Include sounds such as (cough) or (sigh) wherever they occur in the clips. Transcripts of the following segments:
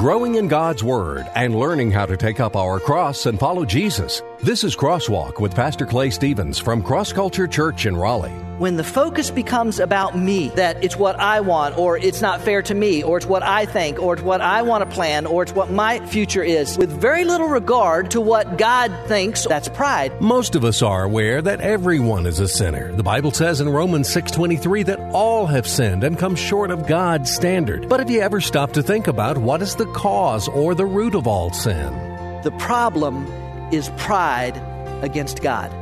growing in God's Word, and learning how to take up our cross and follow Jesus. This is Crosswalk with Pastor Clay Stevens from Cross Culture Church in Raleigh. When the focus becomes about me, that it's what I want, or it's not fair to me, or it's what I think, or it's what I want to plan, or it's what my future is, with very little regard to what God thinks, that's pride. Most of us are aware that everyone is a sinner. The Bible says in Romans 6:23 that all have sinned and come short of God's standard. But have you ever stopped to think about what is the cause or the root of all sin? The problem is pride against God.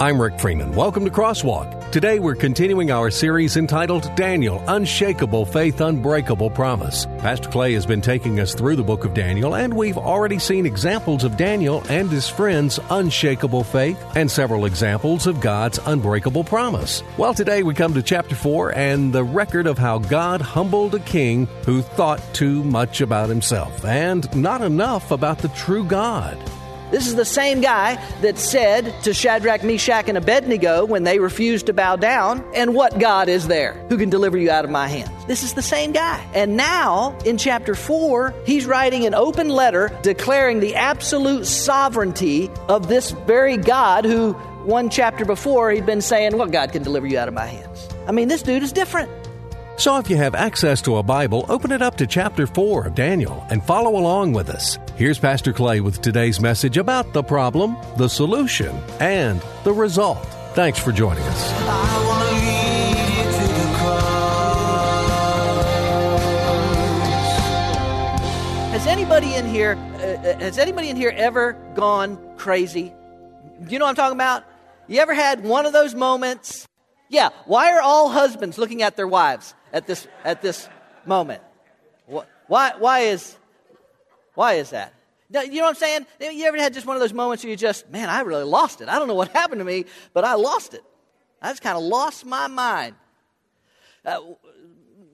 I'm Rick Freeman. Welcome to Crosswalk. Today we're continuing our series entitled Daniel Unshakable Faith, Unbreakable Promise. Pastor Clay has been taking us through the book of Daniel, and we've already seen examples of Daniel and his friends' unshakable faith and several examples of God's unbreakable promise. Well, today we come to chapter 4 and the record of how God humbled a king who thought too much about himself and not enough about the true God. This is the same guy that said to Shadrach, Meshach, and Abednego when they refused to bow down, And what God is there who can deliver you out of my hands? This is the same guy. And now, in chapter 4, he's writing an open letter declaring the absolute sovereignty of this very God who, one chapter before, he'd been saying, Well, God can deliver you out of my hands. I mean, this dude is different. So if you have access to a Bible, open it up to chapter 4 of Daniel and follow along with us. Here's Pastor Clay with today's message about the problem, the solution, and the result. Thanks for joining us. Has anybody in here uh, has anybody in here ever gone crazy? You know what I'm talking about? You ever had one of those moments? Yeah, why are all husbands looking at their wives at this at this moment? Why why is why is that? You know what I'm saying? You ever had just one of those moments where you just, man, I really lost it. I don't know what (laughs) happened to me, but I lost it. I just kind of lost my mind. Uh,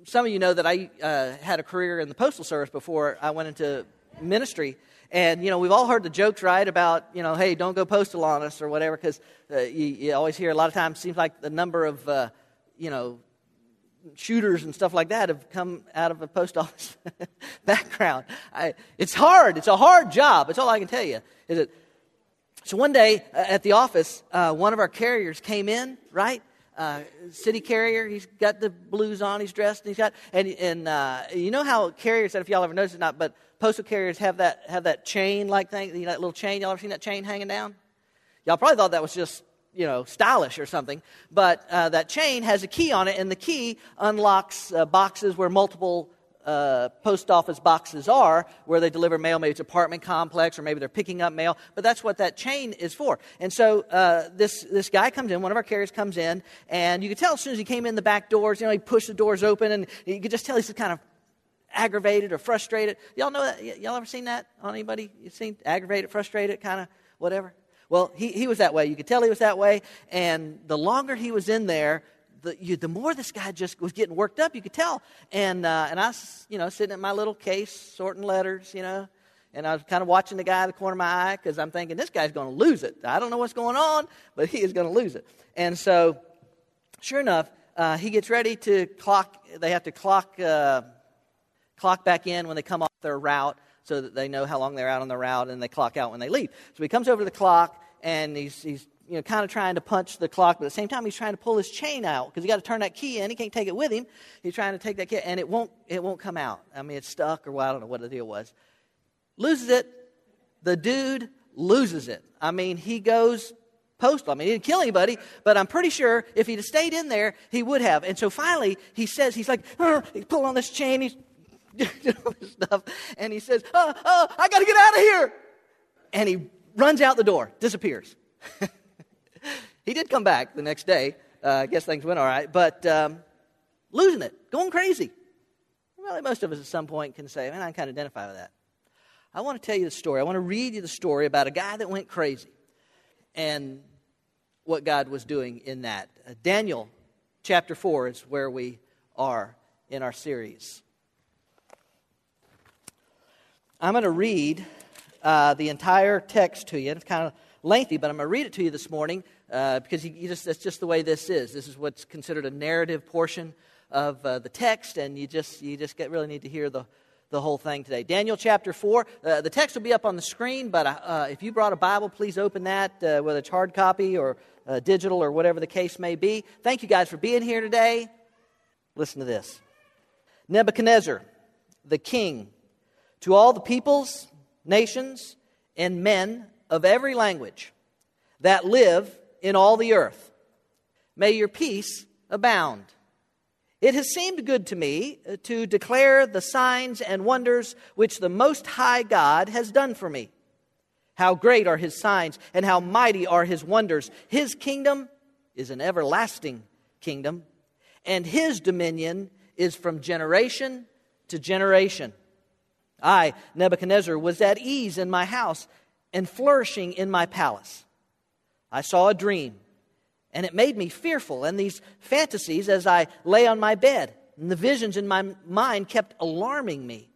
some of you know that I uh, had a career in the Postal Service before I went into ministry. And, you know, we've all heard the jokes, right, about, you know, hey, don't go postal on us or whatever, because uh, you, you, always hear a lot of times, seems like the number of, uh, you know, shooters and stuff like that have come out of a post (laughs) office background. I, it's hard. It's a hard job. That's all I can tell you. Is it? So one day uh, at the office, uh, one of our carriers came in, right? Uh, city carrier. He's got the blues on. He's dressed. And he's got and and uh, you know how carriers. That if y'all ever noticed it, not, but postal carriers have that have that chain like thing. You know that little chain. Y'all ever seen that chain hanging down? Y'all probably thought that was just you know stylish or something. But uh, that chain has a key on it, and the key unlocks uh, boxes where multiple uh, post office boxes are where they deliver mail. Maybe it's apartment complex, or maybe they're picking up mail. But that's what that chain is for. And so uh, this this guy comes in. One of our carriers comes in, and you could tell as soon as he came in the back doors. You know, he pushed the doors open, and you could just tell he's kind of aggravated or frustrated. Y'all know that? Y'all ever seen that on anybody? You've seen aggravated, frustrated, kind of whatever? Well, he, he was that way. You could tell he was that way. And the longer he was in there, the, you, the more this guy just was getting worked up, you could tell. And, uh, and I was, you know, sitting at my little case, sorting letters, you know, and I was kind of watching the guy in the corner of my eye because I'm thinking, this guy's going to lose it. I don't know what's going on, but he is going to lose it. And so, sure enough, uh, he gets ready to clock, they have to clock, uh, clock back in when they come off their route so that they know how long they're out on the route and they clock out when they leave. So he comes over to the clock and he's, he's you know, kind of trying to punch the clock, but at the same time, he's trying to pull his chain out because he got to turn that key in. He can't take it with him. He's trying to take that key, and it won't, it won't come out. I mean, it's stuck, or I don't know what the deal was. Loses it. The dude loses it. I mean, he goes postal. I mean, he didn't kill anybody, but I'm pretty sure if he'd have stayed in there, he would have. And so finally, he says, he's like, he's pulling on this chain, he's (laughs) stuff, and he says, oh, oh, I got to get out of here. And he runs out the door, disappears. (laughs) He did come back the next day. Uh, I guess things went all right, but um, losing it, going crazy. Really, most of us at some point can say, man, I can kind of identify with that. I want to tell you the story. I want to read you the story about a guy that went crazy and what God was doing in that. Uh, Daniel chapter 4 is where we are in our series. I'm going to read uh, the entire text to you. It's kind of lengthy, but I'm going to read it to you this morning uh, because you, you just, that's just the way this is. This is what's considered a narrative portion of uh, the text, and you just, you just get, really need to hear the, the whole thing today. Daniel chapter 4. Uh, the text will be up on the screen, but uh, if you brought a Bible, please open that, uh, whether it's hard copy or uh, digital or whatever the case may be. Thank you guys for being here today. Listen to this Nebuchadnezzar, the king, to all the peoples, nations, and men of every language that live in all the earth, may your peace abound. It has seemed good to me uh, to declare the signs and wonders which the Most High God has done for me. How great are his signs, and how mighty are his wonders. His kingdom is an everlasting kingdom, and his dominion is from generation to generation. I, Nebuchadnezzar, was at ease in my house and flourishing in my palace. I saw a dream and it made me fearful. And these fantasies, as I lay on my bed, and the visions in my mind kept alarming me.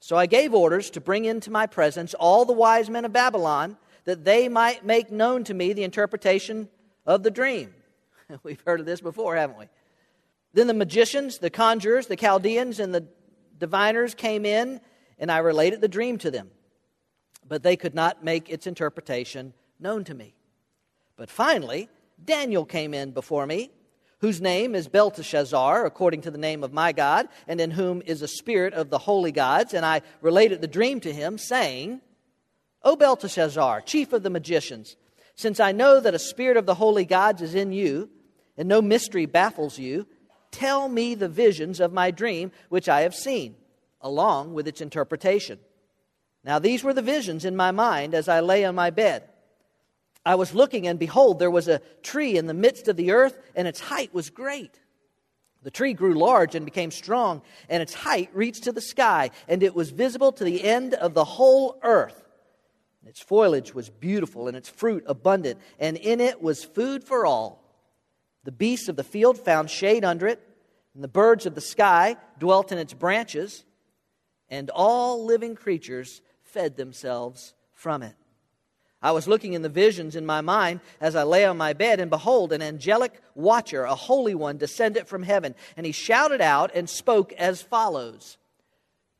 So I gave orders to bring into my presence all the wise men of Babylon, that they might make known to me the interpretation of the dream. (laughs) We've heard of this before, haven't we? Then the magicians, the conjurers, the Chaldeans, and the diviners came in, and I related the dream to them. But they could not make its interpretation known to me. But finally, Daniel came in before me, whose name is Belteshazzar, according to the name of my God, and in whom is a spirit of the holy gods. And I related the dream to him, saying, O Belteshazzar, chief of the magicians, since I know that a spirit of the holy gods is in you, and no mystery baffles you, tell me the visions of my dream which I have seen, along with its interpretation. Now, these were the visions in my mind as I lay on my bed. I was looking, and behold, there was a tree in the midst of the earth, and its height was great. The tree grew large and became strong, and its height reached to the sky, and it was visible to the end of the whole earth. Its foliage was beautiful, and its fruit abundant, and in it was food for all. The beasts of the field found shade under it, and the birds of the sky dwelt in its branches, and all living creatures fed themselves from it. I was looking in the visions in my mind as I lay on my bed, and behold, an angelic watcher, a holy one, descended from heaven. And he shouted out and spoke as follows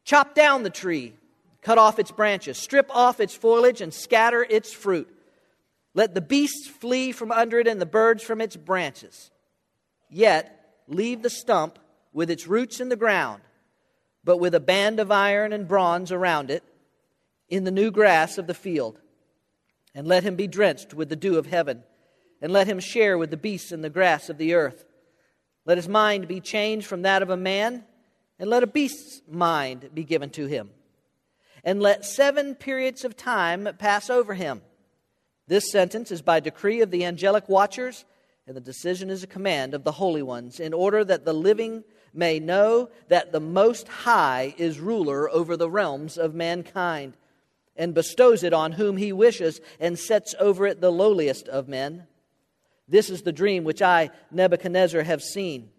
Chop down the tree, cut off its branches, strip off its foliage, and scatter its fruit. Let the beasts flee from under it and the birds from its branches. Yet leave the stump with its roots in the ground, but with a band of iron and bronze around it in the new grass of the field and let him be drenched with the dew of heaven, and let him share with the beasts and the grass of the earth. Let his mind be changed from that of a man, and let a beast's mind be given to him. And let seven periods of time pass over him. This sentence is by decree of the angelic watchers, and the decision is a command of the holy ones, in order that the living may know that the Most High is ruler over the realms of mankind and bestows it on whom he wishes, and sets over it the lowliest of men. This is the dream which I, Nebuchadnezzar, have seen.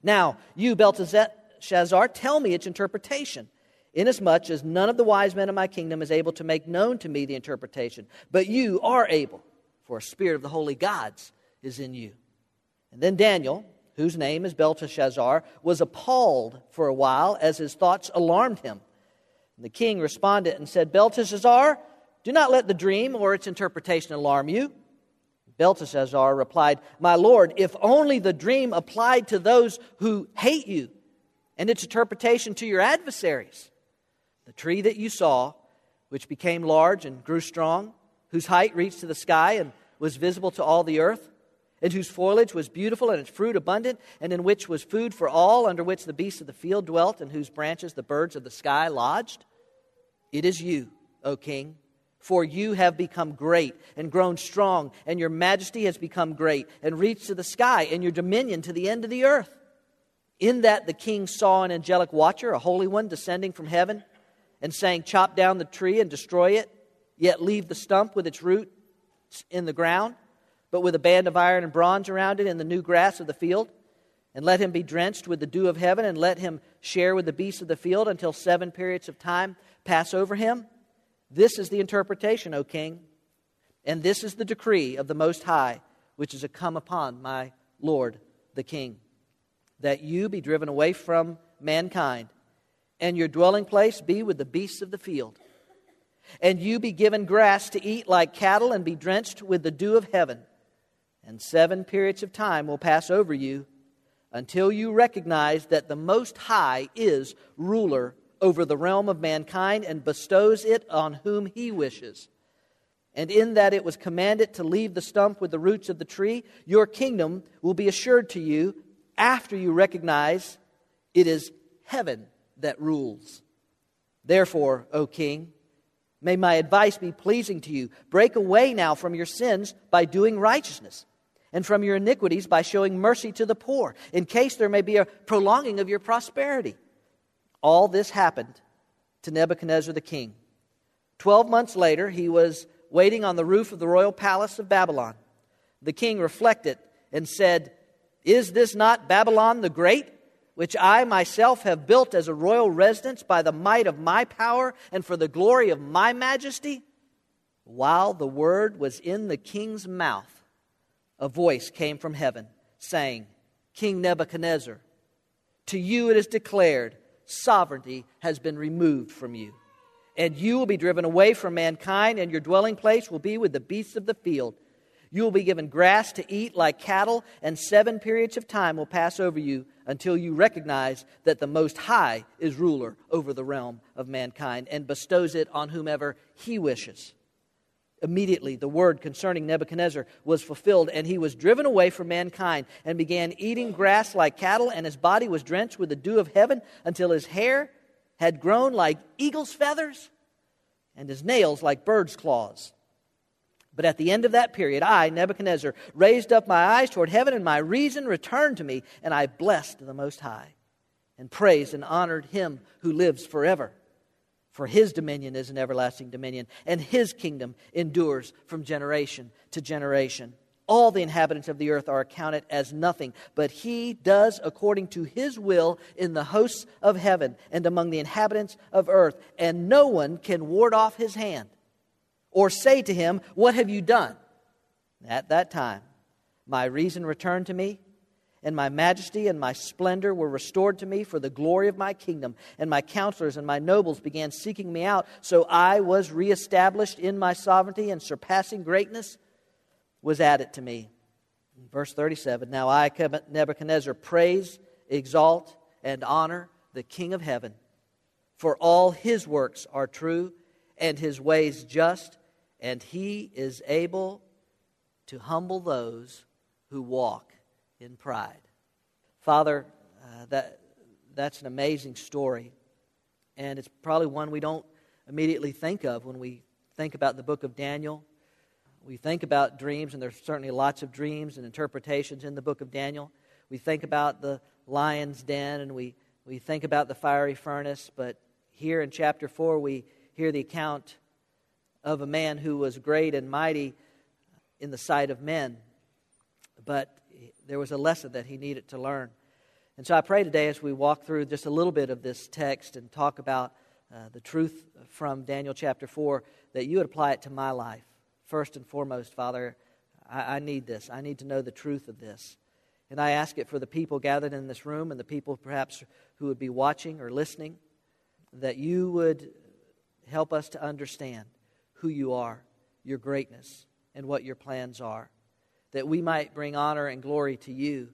Now, you, Belteshazzar, tell me its interpretation, inasmuch as none of the wise men of my kingdom is able to make known to me the interpretation. But you are able, for a spirit of the holy gods is in you. And then Daniel, whose name is Belteshazzar, was appalled for a while as his thoughts alarmed him. And the king responded and said, Belteshazzar, do not let the dream or its interpretation alarm you. Belteshazzar replied, My lord, if only the dream applied to those who hate you, and its interpretation to your adversaries. The tree that you saw, which became large and grew strong, whose height reached to the sky and was visible to all the earth, and whose foliage was beautiful and its fruit abundant, and in which was food for all, under which the beasts of the field dwelt, and whose branches the birds of the sky lodged. It is you, O king, for you have become great and grown strong, and your majesty has become great and reached to the sky, and your dominion to the end of the earth. In that the king saw an angelic watcher, a holy one, descending from heaven, and saying, Chop down the tree and destroy it, yet leave the stump with its roots in the ground, but with a band of iron and bronze around it in the new grass of the field. And let him be drenched with the dew of heaven, and let him share with the beasts of the field until seven periods of time pass over him? This is the interpretation, O king, and this is the decree of the Most High, which is to come upon my Lord the king, that you be driven away from mankind, and your dwelling place be with the beasts of the field. And you be given grass to eat like cattle, and be drenched with the dew of heaven. And seven periods of time will pass over you until you recognize that the Most High is ruler over the realm of mankind and bestows it on whom he wishes. And in that it was commanded to leave the stump with the roots of the tree, your kingdom will be assured to you after you recognize it is heaven that rules. Therefore, O king, may my advice be pleasing to you. Break away now from your sins by doing righteousness, and from your iniquities by showing mercy to the poor, in case there may be a prolonging of your prosperity. All this happened to Nebuchadnezzar the king. Twelve months later, he was waiting on the roof of the royal palace of Babylon. The king reflected and said, Is this not Babylon the Great? which I myself have built as a royal residence by the might of my power and for the glory of my majesty? While the word was in the king's mouth, a voice came from heaven saying, King Nebuchadnezzar, to you it is declared, sovereignty has been removed from you. And you will be driven away from mankind, and your dwelling place will be with the beasts of the field. You will be given grass to eat like cattle, and seven periods of time will pass over you until you recognize that the Most High is ruler over the realm of mankind and bestows it on whomever he wishes. Immediately, the word concerning Nebuchadnezzar was fulfilled, and he was driven away from mankind and began eating grass like cattle, and his body was drenched with the dew of heaven until his hair had grown like eagle's feathers and his nails like bird's claws. But at the end of that period, I, Nebuchadnezzar, raised up my eyes toward heaven, and my reason returned to me, and I blessed the Most High, and praised and honored him who lives forever. For his dominion is an everlasting dominion, and his kingdom endures from generation to generation. All the inhabitants of the earth are accounted as nothing, but he does according to his will in the hosts of heaven and among the inhabitants of earth, and no one can ward off his hand or say to him, What have you done? At that time, my reason returned to me, and my majesty and my splendor were restored to me for the glory of my kingdom. And my counselors and my nobles began seeking me out. So I was reestablished in my sovereignty, and surpassing greatness was added to me. Verse 37 Now I, Nebuchadnezzar, praise, exalt, and honor the King of heaven, for all his works are true, and his ways just and he is able to humble those who walk in pride. Father, uh, that, that's an amazing story, and it's probably one we don't immediately think of when we think about the book of Daniel. We think about dreams, and there's certainly lots of dreams and interpretations in the book of Daniel. We think about the lion's den, and we, we think about the fiery furnace, but here in chapter 4, we hear the account of a man who was great and mighty in the sight of men, but there was a lesson that he needed to learn. And so I pray today as we walk through just a little bit of this text and talk about uh, the truth from Daniel chapter 4, that you would apply it to my life. First and foremost, Father, I, I need this. I need to know the truth of this. And I ask it for the people gathered in this room and the people perhaps who would be watching or listening, that you would help us to understand who you are, your greatness, and what your plans are, that we might bring honor and glory to you,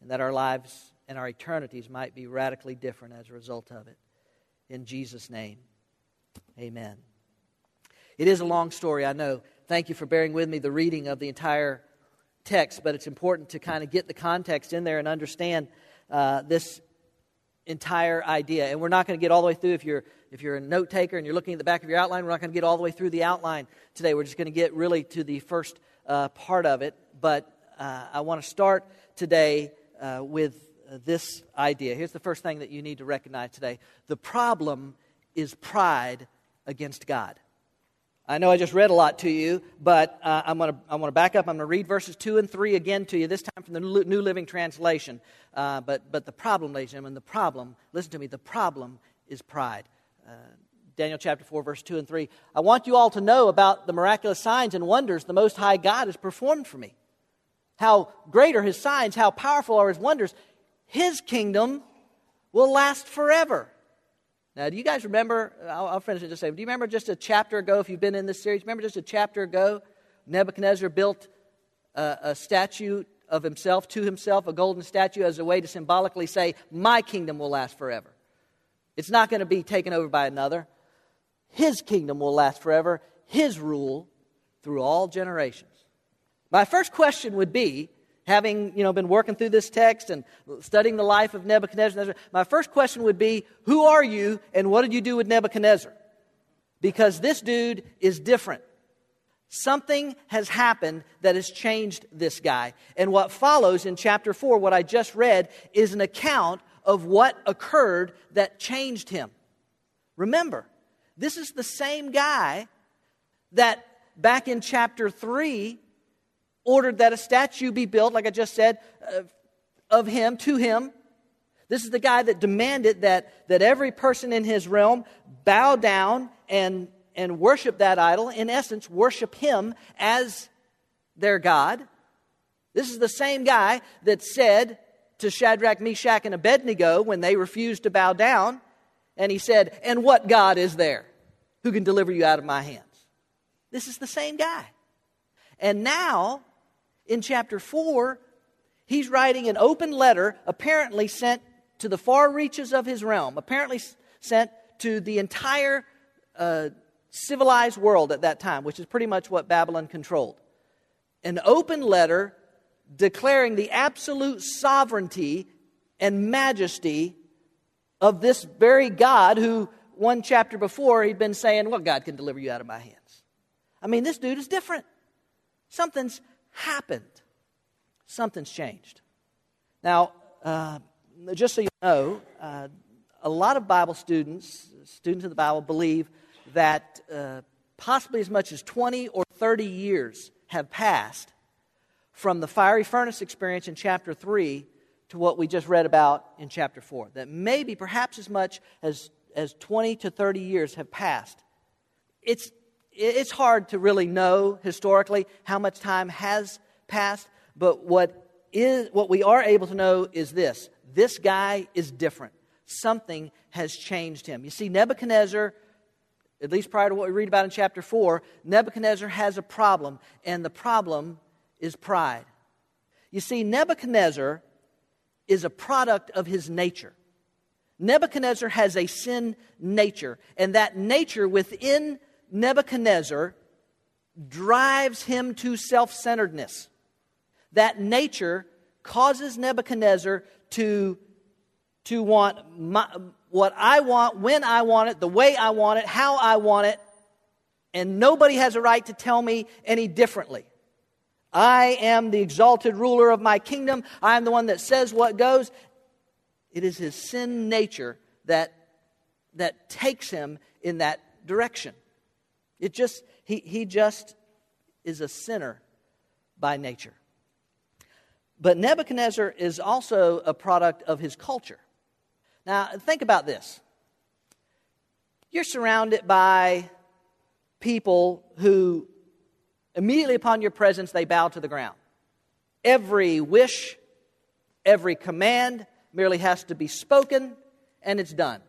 and that our lives and our eternities might be radically different as a result of it. In Jesus' name, amen. It is a long story, I know. Thank you for bearing with me the reading of the entire text, but it's important to kind of get the context in there and understand uh, this entire idea. And we're not going to get all the way through if you're if you're a note taker and you're looking at the back of your outline, we're not going to get all the way through the outline today. We're just going to get really to the first uh, part of it. But uh, I want to start today uh, with this idea. Here's the first thing that you need to recognize today the problem is pride against God. I know I just read a lot to you, but uh, I'm going to I'm to back up. I'm going to read verses 2 and 3 again to you, this time from the New Living Translation. Uh, but, but the problem, ladies and gentlemen, the problem, listen to me, the problem is pride. Uh, Daniel chapter 4, verse 2 and 3. I want you all to know about the miraculous signs and wonders the Most High God has performed for me. How great are his signs, how powerful are his wonders. His kingdom will last forever. Now, do you guys remember? I'll, I'll finish it just say. Do you remember just a chapter ago, if you've been in this series, remember just a chapter ago, Nebuchadnezzar built a, a statue of himself to himself, a golden statue, as a way to symbolically say, My kingdom will last forever. It's not going to be taken over by another. His kingdom will last forever, his rule through all generations. My first question would be having you know, been working through this text and studying the life of Nebuchadnezzar, my first question would be Who are you and what did you do with Nebuchadnezzar? Because this dude is different. Something has happened that has changed this guy. And what follows in chapter 4, what I just read, is an account of what occurred that changed him. Remember, this is the same guy that back in chapter 3 ordered that a statue be built, like I just said, uh, of him, to him. This is the guy that demanded that, that every person in his realm bow down and, and worship that idol. In essence, worship him as their God. This is the same guy that said to Shadrach, Meshach, and Abednego when they refused to bow down, and he said, And what God is there who can deliver you out of my hands? This is the same guy. And now, in chapter 4, he's writing an open letter, apparently sent to the far reaches of his realm, apparently sent to the entire uh, civilized world at that time, which is pretty much what Babylon controlled. An open letter declaring the absolute sovereignty and majesty of this very God who, one chapter before, he'd been saying, Well, God can deliver you out of my hands. I mean, this dude is different. Something's happened, something's changed. Now, uh, just so you know, uh, a lot of Bible students, students of the Bible, believe that uh, possibly as much as 20 or 30 years have passed from the fiery furnace experience in chapter 3 to what we just read about in chapter 4. That maybe, perhaps as much as, as 20 to 30 years have passed. It's it's hard to really know historically how much time has passed, but what, is, what we are able to know is this this guy is different. Something has changed him. You see, Nebuchadnezzar, at least prior to what we read about in chapter 4, Nebuchadnezzar has a problem, and the problem is pride. You see, Nebuchadnezzar is a product of his nature. Nebuchadnezzar has a sin nature, and that nature within Nebuchadnezzar drives him to self centeredness. That nature causes Nebuchadnezzar to, to want my, what I want, when I want it, the way I want it, how I want it, and nobody has a right to tell me any differently. I am the exalted ruler of my kingdom. I am the one that says what goes. It is his sin nature that, that takes him in that direction. It just, he, he just is a sinner by nature. But Nebuchadnezzar is also a product of his culture. Now, think about this. You're surrounded by people who, immediately upon your presence, they bow to the ground. Every wish, every command merely has to be spoken, and it's done.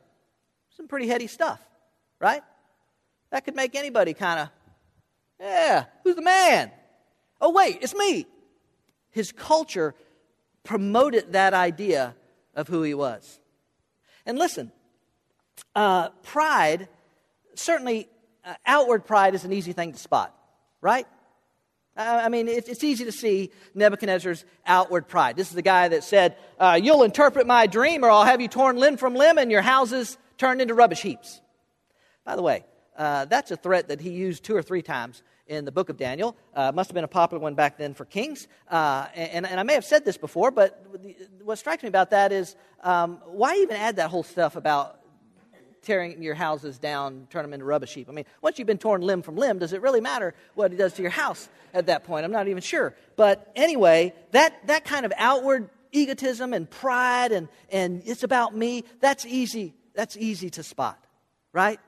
Some pretty heady stuff, right? That could make anybody kind of, yeah, who's the man? Oh, wait, it's me. His culture promoted that idea of who he was. And listen, uh, pride, certainly uh, outward pride is an easy thing to spot, right? I mean, it's easy to see Nebuchadnezzar's outward pride. This is the guy that said, uh, You'll interpret my dream, or I'll have you torn limb from limb and your houses turned into rubbish heaps. By the way, uh, that's a threat that he used two or three times in the book of Daniel. Uh, must have been a popular one back then for kings. Uh, and, and, I may have said this before, but what strikes me about that is um, why even add that whole stuff about tearing your houses down, turn them into rubbish heap? I mean, once you've been torn limb from limb, does it really matter what he does to your house at that point? I'm not even sure. But anyway, that, that kind of outward egotism and pride and, and it's about me, that's easy, that's easy to spot, right?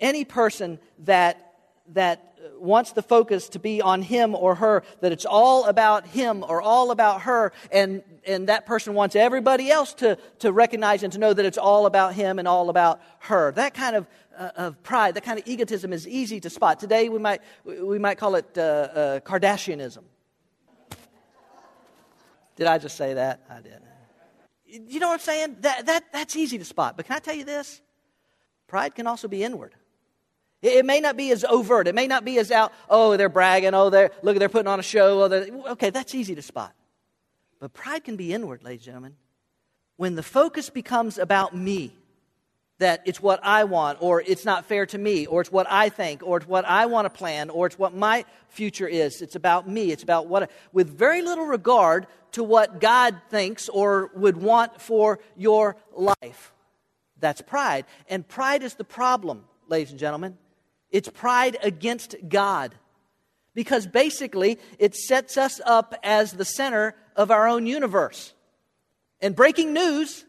Any person that that wants the focus to be on him or her, that it's all about him or all about her, and, and that person wants everybody else to, to recognize and to know that it's all about him and all about her. That kind of, uh, of pride, that kind of egotism is easy to spot. Today we might, we might call it uh, uh, Kardashianism. Did I just say that? I did. You know what I'm saying? That, that, that's easy to spot. But can I tell you this? Pride can also be inward. It may not be as overt. It may not be as out, oh, they're bragging. Oh, they're, look, they're putting on a show. Oh, okay, that's easy to spot. But pride can be inward, ladies and gentlemen. When the focus becomes about me, that it's what I want, or it's not fair to me, or it's what I think, or it's what I want to plan, or it's what my future is. It's about me. It's about what, I, with very little regard to what God thinks or would want for your life. That's pride. And pride is the problem, ladies and gentlemen. It's pride against God. Because basically, it sets us up as the center of our own universe. And breaking news,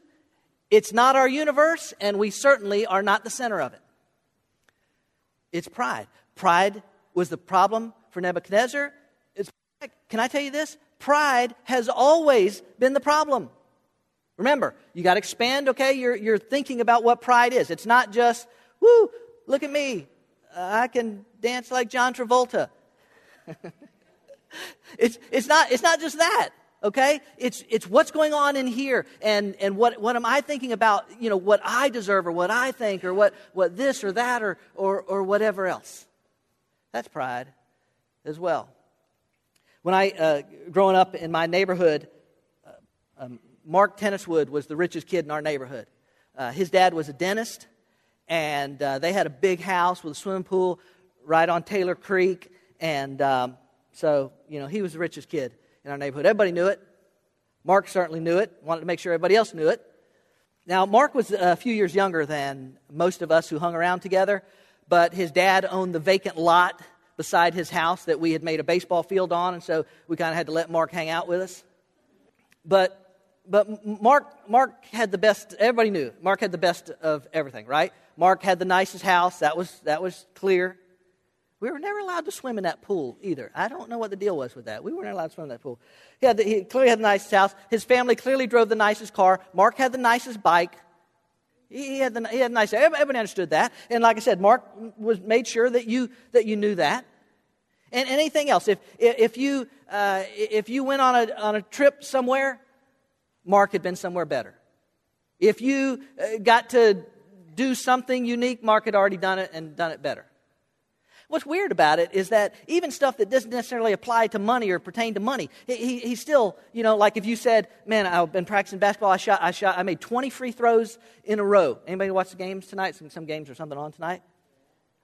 it's not our universe, and we certainly are not the center of it. It's pride. Pride was the problem for Nebuchadnezzar. It's, can I tell you this? Pride has always been the problem. Remember, you got to expand, okay, You're, you're thinking about what pride is. It's not just, whoo, look at me. I can dance like John Travolta. (laughs) it's, it's, not, it's not just that, okay? It's, it's what's going on in here and, and what, what am I thinking about, you know, what I deserve or what I think or what, what this or that or, or, or whatever else. That's pride as well. When I, uh, growing up in my neighborhood, uh, um, Mark Tenniswood was the richest kid in our neighborhood. Uh, his dad was a dentist and uh, they had a big house with a swimming pool right on Taylor Creek. And um, so, you know, he was the richest kid in our neighborhood. Everybody knew it. Mark certainly knew it, wanted to make sure everybody else knew it. Now, Mark was a few years younger than most of us who hung around together, but his dad owned the vacant lot beside his house that we had made a baseball field on, and so we kind of had to let Mark hang out with us. But but Mark, Mark had the best, everybody knew, Mark had the best of everything, right? Mark had the nicest house. That was, that was clear. We were never allowed to swim in that pool either. I don't know what the deal was with that. We weren't allowed to swim in that pool. He, had the, he clearly had the nicest house. His family clearly drove the nicest car. Mark had the nicest bike. He, had the he had nice. Everybody understood that. And like I said, Mark was made sure that you that you knew that. And anything else, if if you uh, if you went on a on a trip somewhere, Mark had been somewhere better. If you uh, got to do something unique, Mark had already done it and done it better. What's weird about it is that even stuff that doesn't necessarily apply to money or pertain to money, he, he still, you know, like if you said, "Man, I've been practicing basketball. I shot, I shot, I made 20 free throws in a row." Anybody watch the games tonight? Some, some games or something on tonight.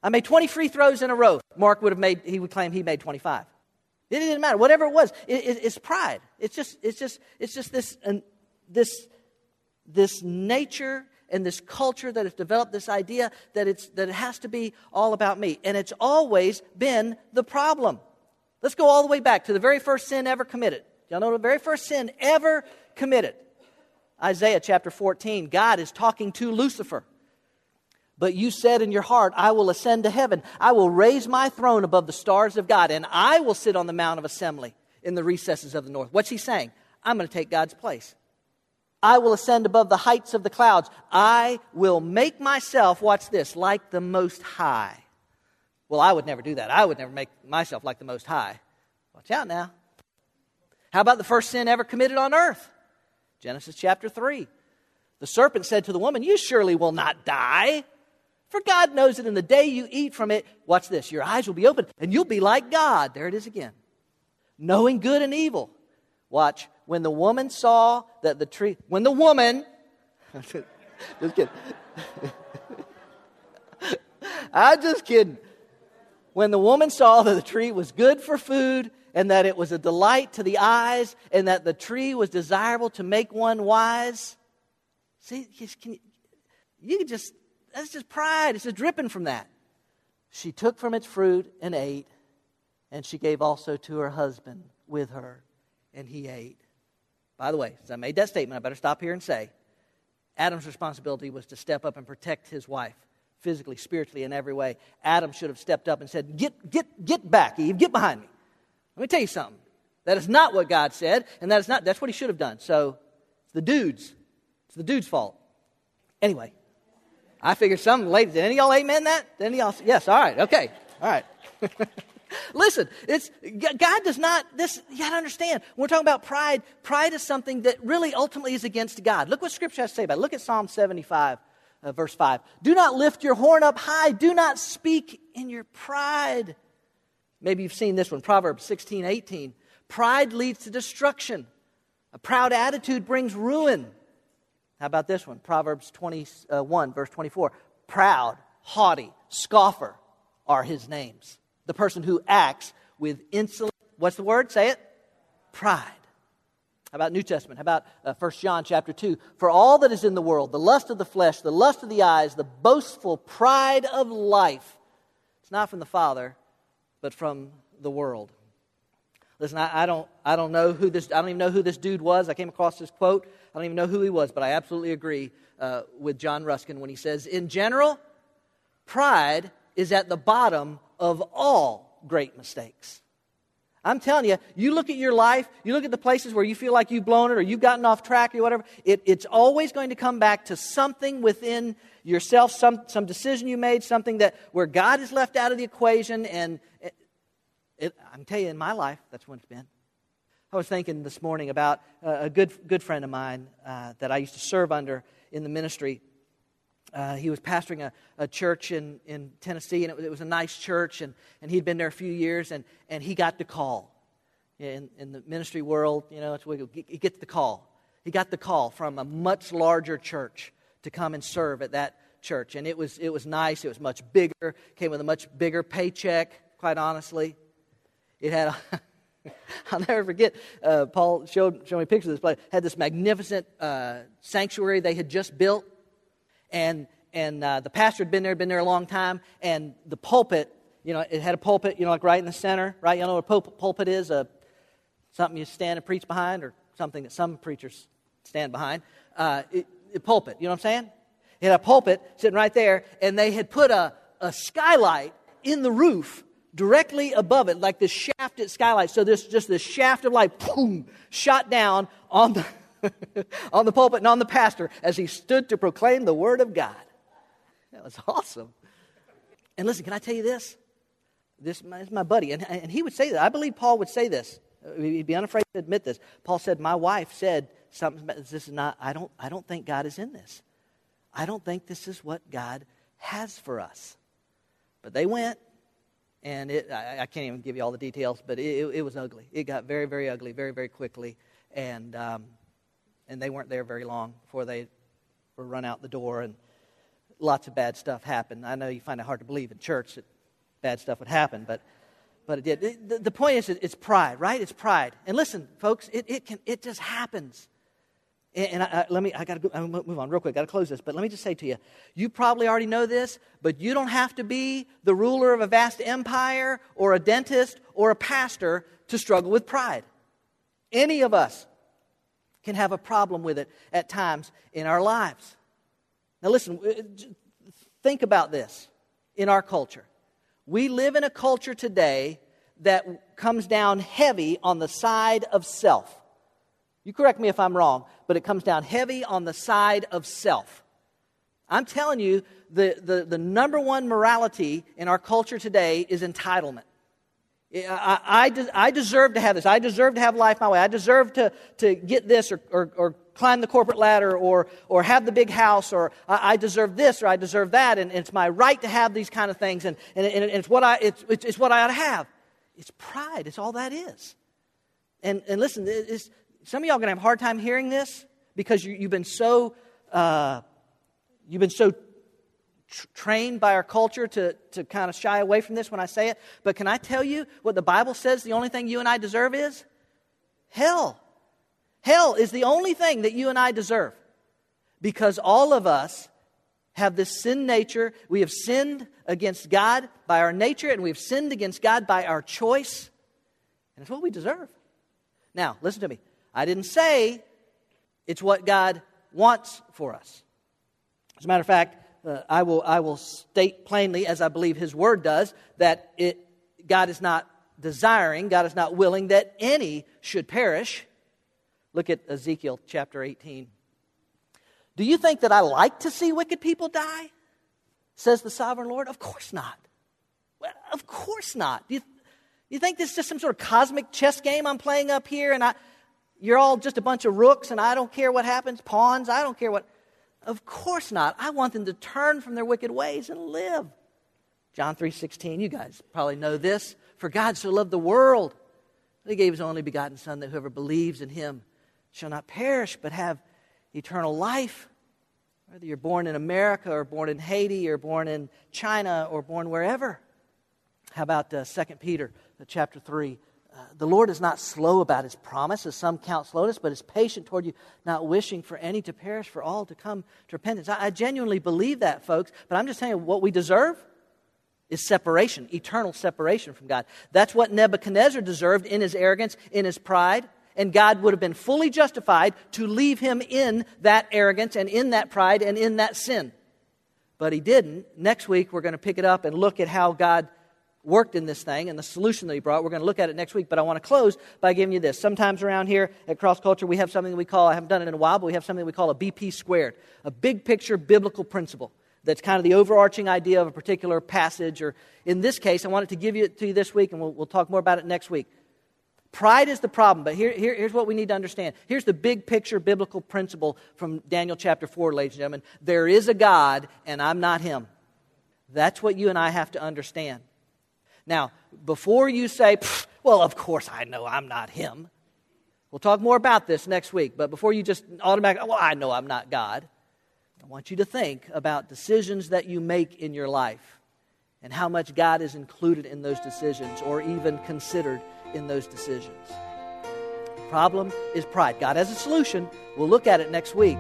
I made 20 free throws in a row. Mark would have made. He would claim he made 25. It didn't matter. Whatever it was, it, it, it's pride. It's just, it's just, it's just this, this, this nature and this culture that has developed this idea that, it's, that it has to be all about me. And it's always been the problem. Let's go all the way back to the very first sin ever committed. Y'all know the very first sin ever committed? Isaiah chapter 14. God is talking to Lucifer. But you said in your heart, I will ascend to heaven. I will raise my throne above the stars of God, and I will sit on the Mount of Assembly in the recesses of the north. What's he saying? I'm going to take God's place. I will ascend above the heights of the clouds. I will make myself, watch this, like the Most High. Well, I would never do that. I would never make myself like the Most High. Watch out now. How about the first sin ever committed on earth? Genesis chapter 3. The serpent said to the woman, You surely will not die. For God knows that in the day you eat from it, watch this, your eyes will be open and you'll be like God. There it is again. Knowing good and evil. Watch, when the woman saw that the tree, when the woman, (laughs) just kidding. (laughs) I'm just kidding. When the woman saw that the tree was good for food and that it was a delight to the eyes and that the tree was desirable to make one wise, see, can you, you can just, that's just pride. It's just dripping from that. She took from its fruit and ate, and she gave also to her husband with her, and he ate. By the way, since I made that statement, I better stop here and say Adam's responsibility was to step up and protect his wife physically, spiritually, in every way. Adam should have stepped up and said, Get, get, get back, Eve, get behind me. Let me tell you something. That is not what God said, and that is not, that's what he should have done. So it's the dude's. It's the dude's fault. Anyway, I figured some ladies, did any of y'all amen that? Did any of y'all? Yes, all right, okay, all right. (laughs) (laughs) Listen, it's God does not this you gotta understand. When we're talking about pride, pride is something that really ultimately is against God. Look what scripture has to say about it. Look at Psalm 75, uh, verse 5. Do not lift your horn up high, do not speak in your pride. Maybe you've seen this one, Proverbs 16, 18. Pride leads to destruction. A proud attitude brings ruin. How about this one? Proverbs 21, verse 24. Proud, haughty, scoffer are his names. The person who acts with insolent, what's the word? Say it? Pride. How about New Testament? How about uh, 1 John chapter 2? For all that is in the world, the lust of the flesh, the lust of the eyes, the boastful pride of life, it's not from the Father, but from the world. Listen, I, I, don't, I don't know who this, I don't even know who this dude was. I came across this quote. I don't even know who he was, but I absolutely agree uh, with John Ruskin when he says, in general, pride is at the bottom of all great mistakes. I'm telling you, you look at your life, you look at the places where you feel like you've blown it or you've gotten off track or whatever, it, it's always going to come back to something within yourself, some, some decision you made, something that where God is left out of the equation. And it, it, I'm telling you, in my life, that's when it's been. I was thinking this morning about a good, good friend of mine uh, that I used to serve under in the ministry. Uh, he was pastoring a, a church in, in Tennessee, and it was, it was, a nice church, and, and he'd been there a few years, and, and he got the call. In, in the ministry world, you know, it's, he gets the call. He got the call from a much larger church to come and serve at that church. And it was, it was nice, it was much bigger, came with a much bigger paycheck, quite honestly. It had a (laughs) I'll never forget. Uh, Paul showed, showed me pictures of this place. Had this magnificent uh, sanctuary they had just built, and and uh, the pastor had been there, been there a long time, and the pulpit, you know, it had a pulpit, you know, like right in the center, right? You know what a pulpit is? A, something you stand and preach behind, or something that some preachers stand behind. Uh, it, a pulpit, you know what I'm saying? It had a pulpit sitting right there, and they had put a, a skylight in the roof directly above it, like this shafted skylight. So this just this shaft of light, boom, shot down on the (laughs) on the pulpit and on the pastor as he stood to proclaim the word of God. That was awesome. And listen, can I tell you this? This is my buddy, and, and he would say that. I believe Paul would say this. He'd be unafraid to admit this. Paul said, "My wife said something. This is not. I don't. I don't think God is in this. I don't think this is what God has for us." But they went, and it, I, I, can't even give you all the details, but it, it, it, was ugly. It got very, very ugly very, very quickly, and um, and they weren't there very long before they were run out the door, and lots of bad stuff happened. I know you find it hard to believe in church that bad stuff would happen, but but it did. The, the point is, it's pride, right? It's pride. And listen, folks, it, it can it just happens. And I, I, let me, I got to move on real quick. Got to close this. But let me just say to you, you probably already know this, but you don't have to be the ruler of a vast empire or a dentist or a pastor to struggle with pride. Any of us can have a problem with it at times in our lives. Now, listen, uh, think about this in our culture. We live in a culture today that comes down heavy on the side of self. You correct me if I'm wrong, but it comes down heavy on the side of self. I'm telling you, the, the, the number one morality in our culture today is entitlement. I, I, I, deserve to have this. I deserve to have life my way. I deserve to, to get this or, or, or climb the corporate ladder or, or have the big house or I, I deserve this or I deserve that. And, and, it's my right to have these kind of things. And, and, and it's, what I, it's, it's, what I ought to have. It's pride. It's all that is. And, and listen, some of y'all are going to have a hard time hearing this because you, have been so, uh, you've been so tr- trained by our culture to, to kind of shy away from this when I say it. But can I tell you what the Bible says the only thing you and I deserve is? Hell. Hell is the only thing that you and I deserve because all of us have this sin nature. We have sinned against God by our nature, and we've sinned against God by our choice. And it's what we deserve. Now, listen to me. I didn't say it's what God wants for us. As a matter of fact, uh, I, will, I will state plainly, as I believe His Word does, that it, God is not desiring, God is not willing that any should perish. Look at Ezekiel chapter 18. Do you think that I like to see wicked people die? Says the sovereign Lord. Of course not. Well, of course not. Do you, you think this is just some sort of cosmic chess game I'm playing up here and I, you're all just a bunch of rooks and I don't care what happens, pawns, I don't care what. Of course not. I want them to turn from their wicked ways and live. John 3:16, you guys probably know this. For God so loved the world that he gave his only begotten son that whoever believes in him shall not perish but have eternal life. Whether you're born in America or born in Haiti or born in China or born wherever. How about uh, 2 Peter uh, chapter 3? Uh, the Lord is not slow about his promise, as some count slowness, but is patient toward you, not wishing for any to perish, for all to come to repentance. I, I genuinely believe that, folks, but I'm just telling you what we deserve is separation, eternal separation from God. That's what Nebuchadnezzar deserved in his arrogance, in his pride and God would have been fully justified to leave him in that arrogance and in that pride and in that sin. But he didn't. Next week, we're going to pick it up and look at how God worked in this thing and the solution that he brought. We're going to look at it next week, but I want to close by giving you this. Sometimes around here at Cross Culture, we have something we call, I haven't done it in a while, but we have something we call a BP squared, a big picture biblical principle. That's kind of the overarching idea of a particular passage, or in this case, I wanted to give it to you this week, and we'll, we'll talk more about it next week. Pride is the problem, but here, here, here's what we need to understand. Here's the big picture biblical principle from Daniel chapter 4, ladies and gentlemen. There is a God, and I'm not him. That's what you and I have to understand. Now, before you say, well, of course I know I'm not him, we'll talk more about this next week, but before you just automatically, well, I know I'm not God, I want you to think about decisions that you make in your life and how much God is included in those decisions or even considered in those decisions. The problem is pride. God has a solution. We'll look at it next week.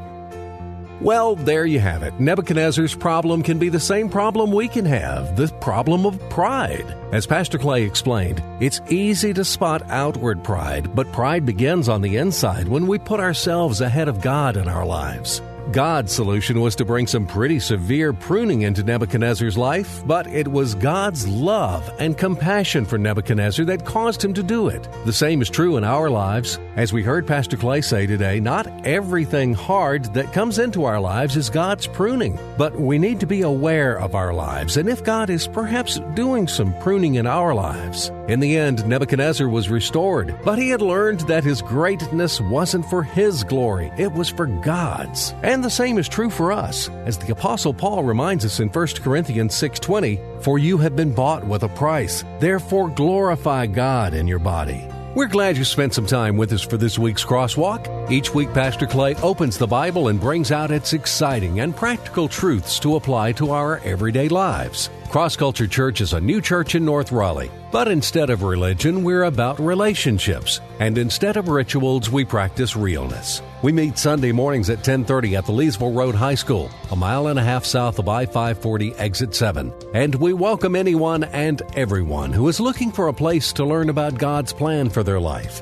Well, there you have it. Nebuchadnezzar's problem can be the same problem we can have the problem of pride. As Pastor Clay explained, it's easy to spot outward pride, but pride begins on the inside when we put ourselves ahead of God in our lives. God's solution was to bring some pretty severe pruning into Nebuchadnezzar's life, but it was God's love and compassion for Nebuchadnezzar that caused him to do it. The same is true in our lives. As we heard Pastor Clay say today, not everything hard that comes into our lives is God's pruning, but we need to be aware of our lives and if God is perhaps doing some pruning in our lives. In the end, Nebuchadnezzar was restored, but he had learned that his greatness wasn't for his glory, it was for God's. And the same is true for us, as the apostle Paul reminds us in 1 Corinthians 6:20, "For you have been bought with a price; therefore glorify God in your body." We're glad you spent some time with us for this week's crosswalk. Each week, Pastor Clay opens the Bible and brings out its exciting and practical truths to apply to our everyday lives. Cross Culture Church is a new church in North Raleigh. But instead of religion, we're about relationships. And instead of rituals, we practice realness. We meet Sunday mornings at 1030 at the Leesville Road High School, a mile and a half south of I-540 exit 7. And we welcome anyone and everyone who is looking for a place to learn about God's plan for their life.